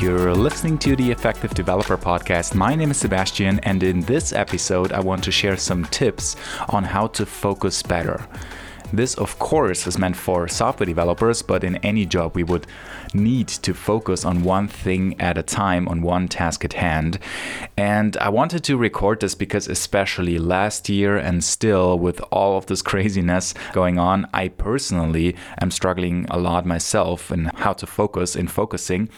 You're listening to the Effective Developer Podcast. My name is Sebastian, and in this episode, I want to share some tips on how to focus better. This, of course, is meant for software developers, but in any job, we would need to focus on one thing at a time, on one task at hand. And I wanted to record this because, especially last year and still with all of this craziness going on, I personally am struggling a lot myself in how to focus in focusing.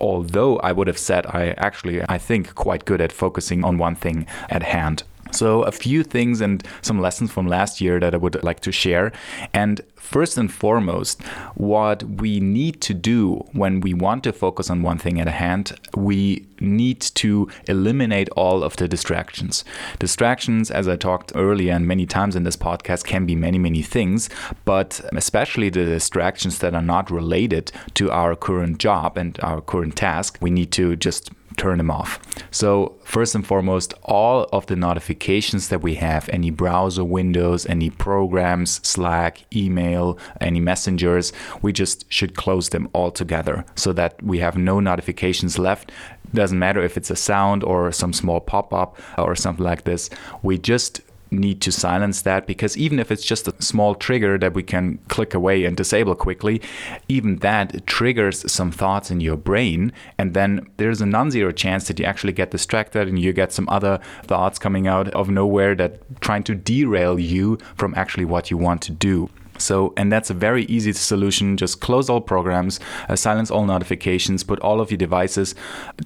Although I would have said I actually, I think, quite good at focusing on one thing at hand. So, a few things and some lessons from last year that I would like to share. And first and foremost, what we need to do when we want to focus on one thing at a hand, we need to eliminate all of the distractions. Distractions, as I talked earlier and many times in this podcast, can be many, many things, but especially the distractions that are not related to our current job and our current task, we need to just turn them off. So, first and foremost, all of the notifications that we have, any browser windows, any programs, Slack, email, any messengers, we just should close them all together so that we have no notifications left. Doesn't matter if it's a sound or some small pop up or something like this. We just need to silence that because even if it's just a small trigger that we can click away and disable quickly, even that triggers some thoughts in your brain. And then there's a non zero chance that you actually get distracted and you get some other thoughts coming out of nowhere that trying to derail you from actually what you want to do. So, and that's a very easy solution. Just close all programs, uh, silence all notifications, put all of your devices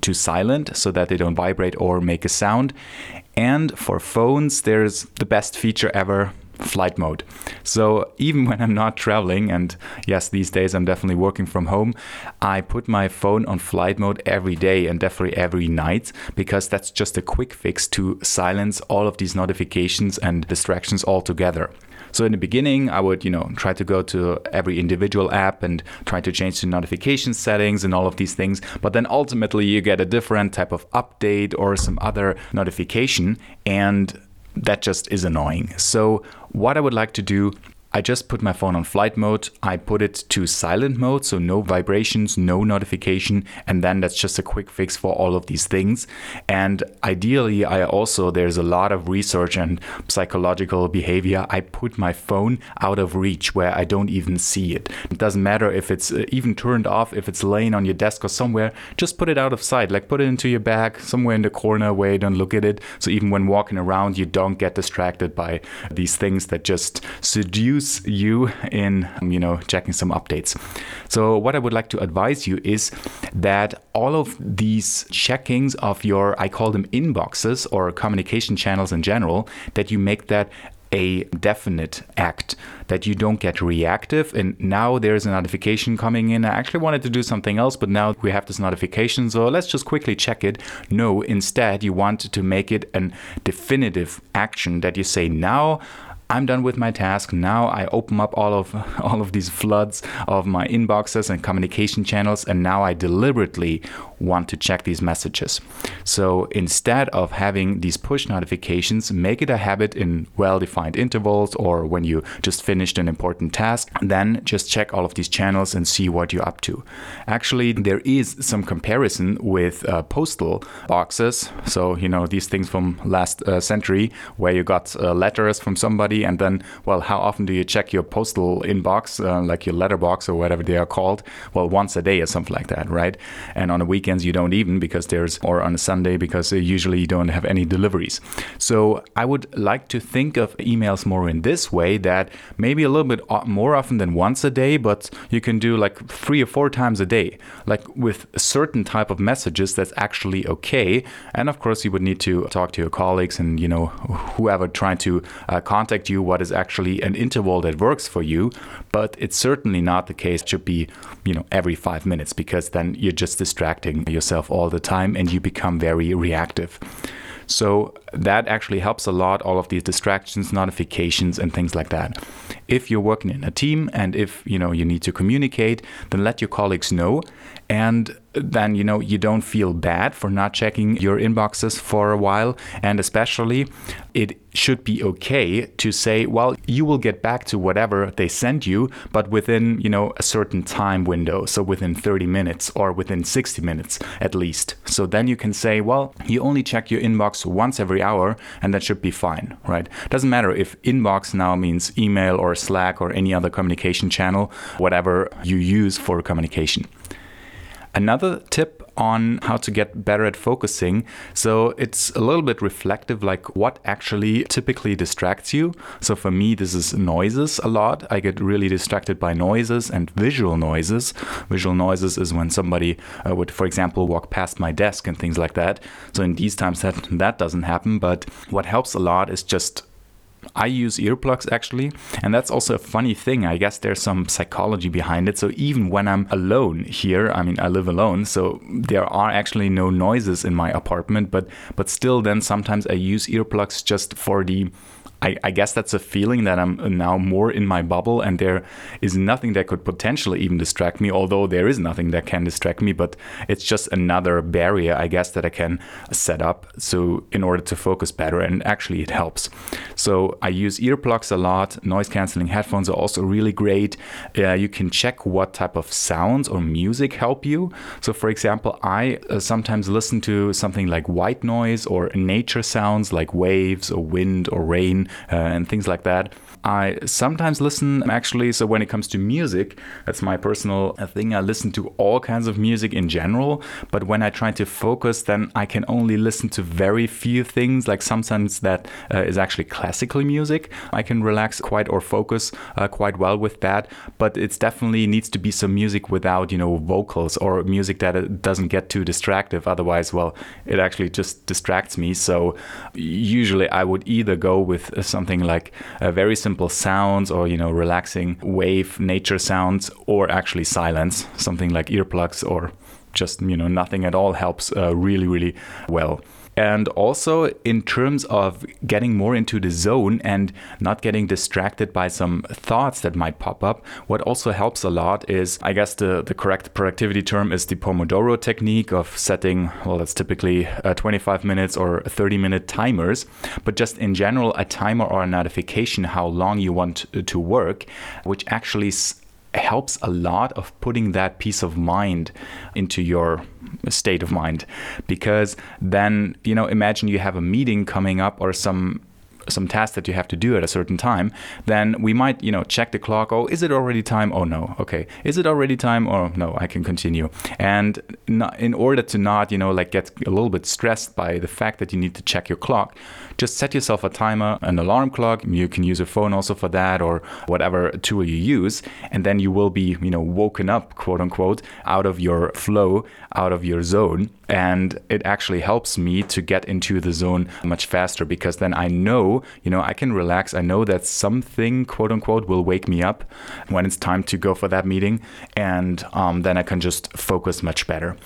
to silent so that they don't vibrate or make a sound. And for phones, there's the best feature ever flight mode. So even when I'm not traveling, and yes, these days I'm definitely working from home, I put my phone on flight mode every day and definitely every night because that's just a quick fix to silence all of these notifications and distractions altogether. So in the beginning, I would, you know, try to go to every individual app and try to change the notification settings and all of these things. But then ultimately you get a different type of update or some other notification and that just is annoying. So what I would like to do I just put my phone on flight mode. I put it to silent mode, so no vibrations, no notification, and then that's just a quick fix for all of these things. And ideally, I also, there's a lot of research and psychological behavior. I put my phone out of reach where I don't even see it. It doesn't matter if it's uh, even turned off, if it's laying on your desk or somewhere, just put it out of sight. Like put it into your bag, somewhere in the corner where you don't look at it. So even when walking around, you don't get distracted by these things that just seduce you in um, you know checking some updates. So what i would like to advise you is that all of these checkings of your i call them inboxes or communication channels in general that you make that a definite act that you don't get reactive. And now there's a notification coming in. I actually wanted to do something else but now we have this notification. So let's just quickly check it. No instead you want to make it a definitive action that you say now I'm done with my task. Now I open up all of all of these floods of my inboxes and communication channels and now I deliberately want to check these messages. So instead of having these push notifications, make it a habit in well-defined intervals or when you just finished an important task, then just check all of these channels and see what you're up to. Actually, there is some comparison with uh, postal boxes. So, you know, these things from last uh, century where you got uh, letters from somebody and then well how often do you check your postal inbox uh, like your letterbox or whatever they are called well once a day or something like that right and on the weekends you don't even because there's or on a sunday because uh, usually you don't have any deliveries so i would like to think of emails more in this way that maybe a little bit more often than once a day but you can do like three or four times a day like with a certain type of messages that's actually okay and of course you would need to talk to your colleagues and you know whoever trying to uh, contact you what is actually an interval that works for you. But it's certainly not the case. It should be, you know, every five minutes because then you're just distracting yourself all the time and you become very reactive. So that actually helps a lot, all of these distractions, notifications, and things like that. If you're working in a team and if you know you need to communicate, then let your colleagues know and then you know you don't feel bad for not checking your inboxes for a while. And especially it should be okay to say well you will get back to whatever they send you but within you know a certain time window. So within 30 minutes or within 60 minutes at least. So then you can say well you only check your inbox once every hour and that should be fine right? Doesn't matter if inbox now means email or slack or any other communication channel whatever you use for communication Another tip on how to get better at focusing. So it's a little bit reflective, like what actually typically distracts you. So for me, this is noises a lot. I get really distracted by noises and visual noises. Visual noises is when somebody uh, would, for example, walk past my desk and things like that. So in these times, that that doesn't happen. But what helps a lot is just I use earplugs actually, and that's also a funny thing. I guess there's some psychology behind it. So even when I'm alone here, I mean, I live alone, so there are actually no noises in my apartment, but but still, then sometimes I use earplugs just for the I, I, guess that's a feeling that I'm now more in my bubble and there is nothing that could potentially even distract me, although there is nothing that can distract me, but it's just another barrier, I guess, that I can set up so in order to focus better. And actually, it helps. So I use earplugs a lot. Noise canceling headphones are also really great. Uh, you can check what type of sounds or music help you. So, for example, I uh, sometimes listen to something like white noise or nature sounds like waves or wind or rain uh, and things like that. I sometimes listen actually, so when it comes to music, that's my personal uh, thing. I listen to all kinds of music in general, but when I try to focus, then I can only listen to very few things. Like sometimes that uh, is actually classical music. I can relax quite or focus uh, quite well with that, but it's definitely needs to be some music without, you know, vocals or music that uh, doesn't get too distractive. Otherwise, well, it actually just distracts me. So usually I would either go with something like a very simple sounds or you know relaxing wave nature sounds or actually silence. Something like earplugs or just you know nothing at all helps uh, really really well and also in terms of getting more into the zone and not getting distracted by some thoughts that might pop up, what also helps a lot is, I guess the, the correct productivity term is the Pomodoro technique of setting, well, that's typically uh, 25 minutes or 30 minute timers, but just in general, a timer or a notification how long you want to work, which actually helps a lot of putting that peace of mind into your state of mind. Because then you know imagine you have a meeting coming up or some some task that you have to do at a certain time, then we might, you know, check the clock. Oh, is it already time? Oh no. Okay. Is it already time? Oh no, I can continue. And not, in order to not, you know, like get a little bit stressed by the fact that you need to check your clock, just set yourself a timer, an alarm clock. You can use a phone also for that or whatever tool you use. And then you will be, you know, woken up, quote unquote, out of your flow, out of your zone. And it actually helps me to get into the zone much faster because then I know, you know, I can relax. I know that something, quote unquote, will wake me up when it's time to go for that meeting. And um, then I can just focus much better.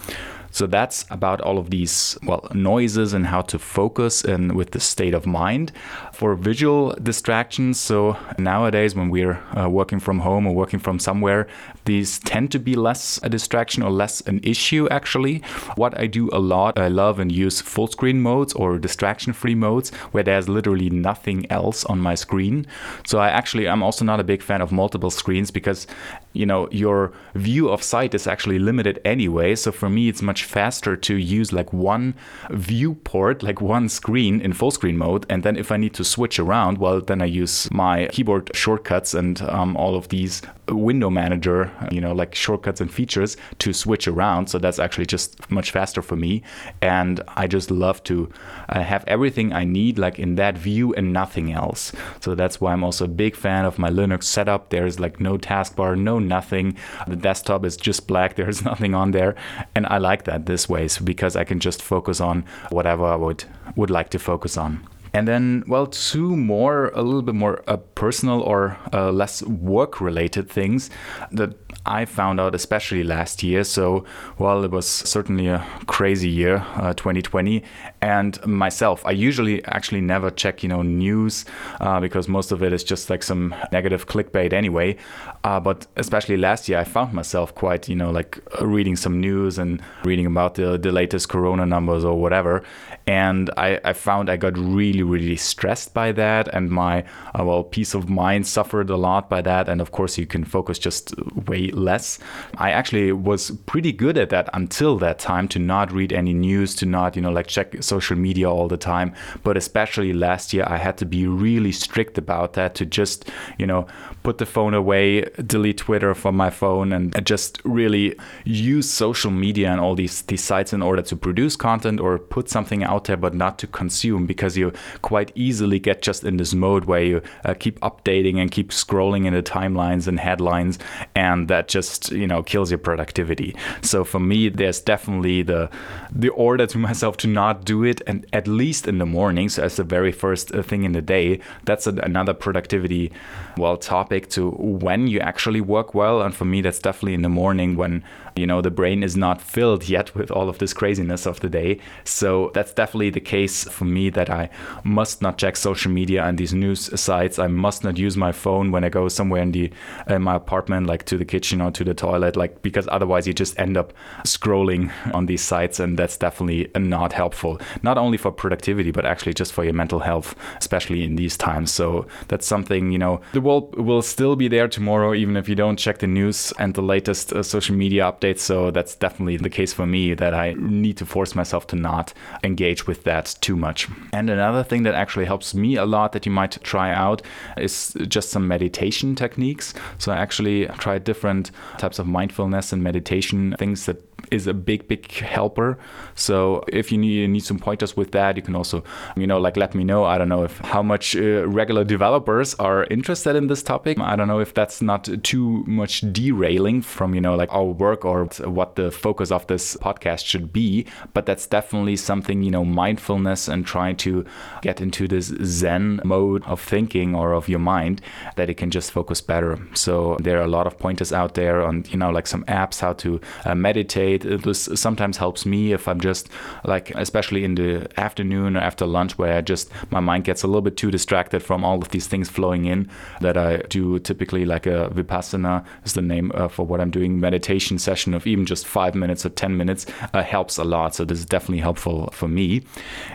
So that's about all of these well noises and how to focus and with the state of mind. For visual distractions, so nowadays when we're uh, working from home or working from somewhere, these tend to be less a distraction or less an issue actually. What I do a lot, I love and use full screen modes or distraction free modes where there's literally nothing else on my screen. So I actually I'm also not a big fan of multiple screens because you know your view of sight is actually limited anyway. So for me it's much faster to use like one viewport, like one screen in full screen mode. And then if I need to switch around, well, then I use my keyboard shortcuts and um, all of these window manager, you know, like shortcuts and features to switch around. So that's actually just much faster for me. And I just love to uh, have everything I need like in that view and nothing else. So that's why I'm also a big fan of my Linux setup. There's like no taskbar, no nothing. The desktop is just black. There's nothing on there. And I like that this way so because I can just focus on whatever I would would like to focus on. And then, well, two more, a little bit more uh, personal or uh, less work related things that I found out, especially last year. So, well, it was certainly a crazy year, uh, 2020. And myself, I usually actually never check, you know, news uh, because most of it is just like some negative clickbait anyway. Uh, but especially last year, I found myself quite, you know, like reading some news and reading about the, the latest corona numbers or whatever. And I, I found I got really, really stressed by that. And my, uh, well, peace of mind suffered a lot by that. And of course, you can focus just way less. I actually was pretty good at that until that time to not read any news, to not, you know, like check social media all the time. But especially last year, I had to be really strict about that to just, you know, put the phone away, delete Twitter from my phone, and just really use social media and all these, these sites in order to produce content or put something out there, but not to consume because you quite easily get just in this mode where you uh, keep updating and keep scrolling in the timelines and headlines, and that just, you know, kills your productivity. So for me, there's definitely the the order to myself to not do it, and at least in the mornings as the very first uh, thing in the day. That's another productivity, well, topic to when you actually work well. And for me, that's definitely in the morning when you know the brain is not filled yet with all of this craziness of the day. So that's definitely the case for me that I must not check social media and these news sites. I must not use my phone when I go somewhere in the in my apartment, like to the kitchen or to the toilet, like because otherwise you just end up scrolling on these sites, and that's definitely not helpful. Not only for productivity, but actually just for your mental health, especially in these times. So that's something you know the world will still be there tomorrow, even if you don't check the news and the latest uh, social media updates. So that's definitely the case for me that I need to force myself to not engage with that too much. And another thing that actually helps me a lot that you might try out is just some meditation techniques. So I actually tried different types of mindfulness and meditation things that is a big big helper so if you need, need some pointers with that you can also you know like let me know i don't know if how much uh, regular developers are interested in this topic i don't know if that's not too much derailing from you know like our work or what the focus of this podcast should be but that's definitely something you know mindfulness and trying to get into this zen mode of thinking or of your mind that it can just focus better so there are a lot of pointers out there on you know like some apps how to uh, meditate it was sometimes helps me if I'm just like, especially in the afternoon or after lunch, where I just my mind gets a little bit too distracted from all of these things flowing in. That I do typically like a vipassana is the name uh, for what I'm doing. Meditation session of even just five minutes or ten minutes uh, helps a lot. So this is definitely helpful for me.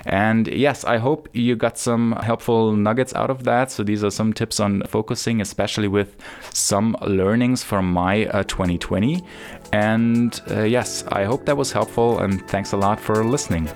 And yes, I hope you got some helpful nuggets out of that. So these are some tips on focusing, especially with some learnings from my uh, 2020. And uh, yes, I hope that was helpful and thanks a lot for listening.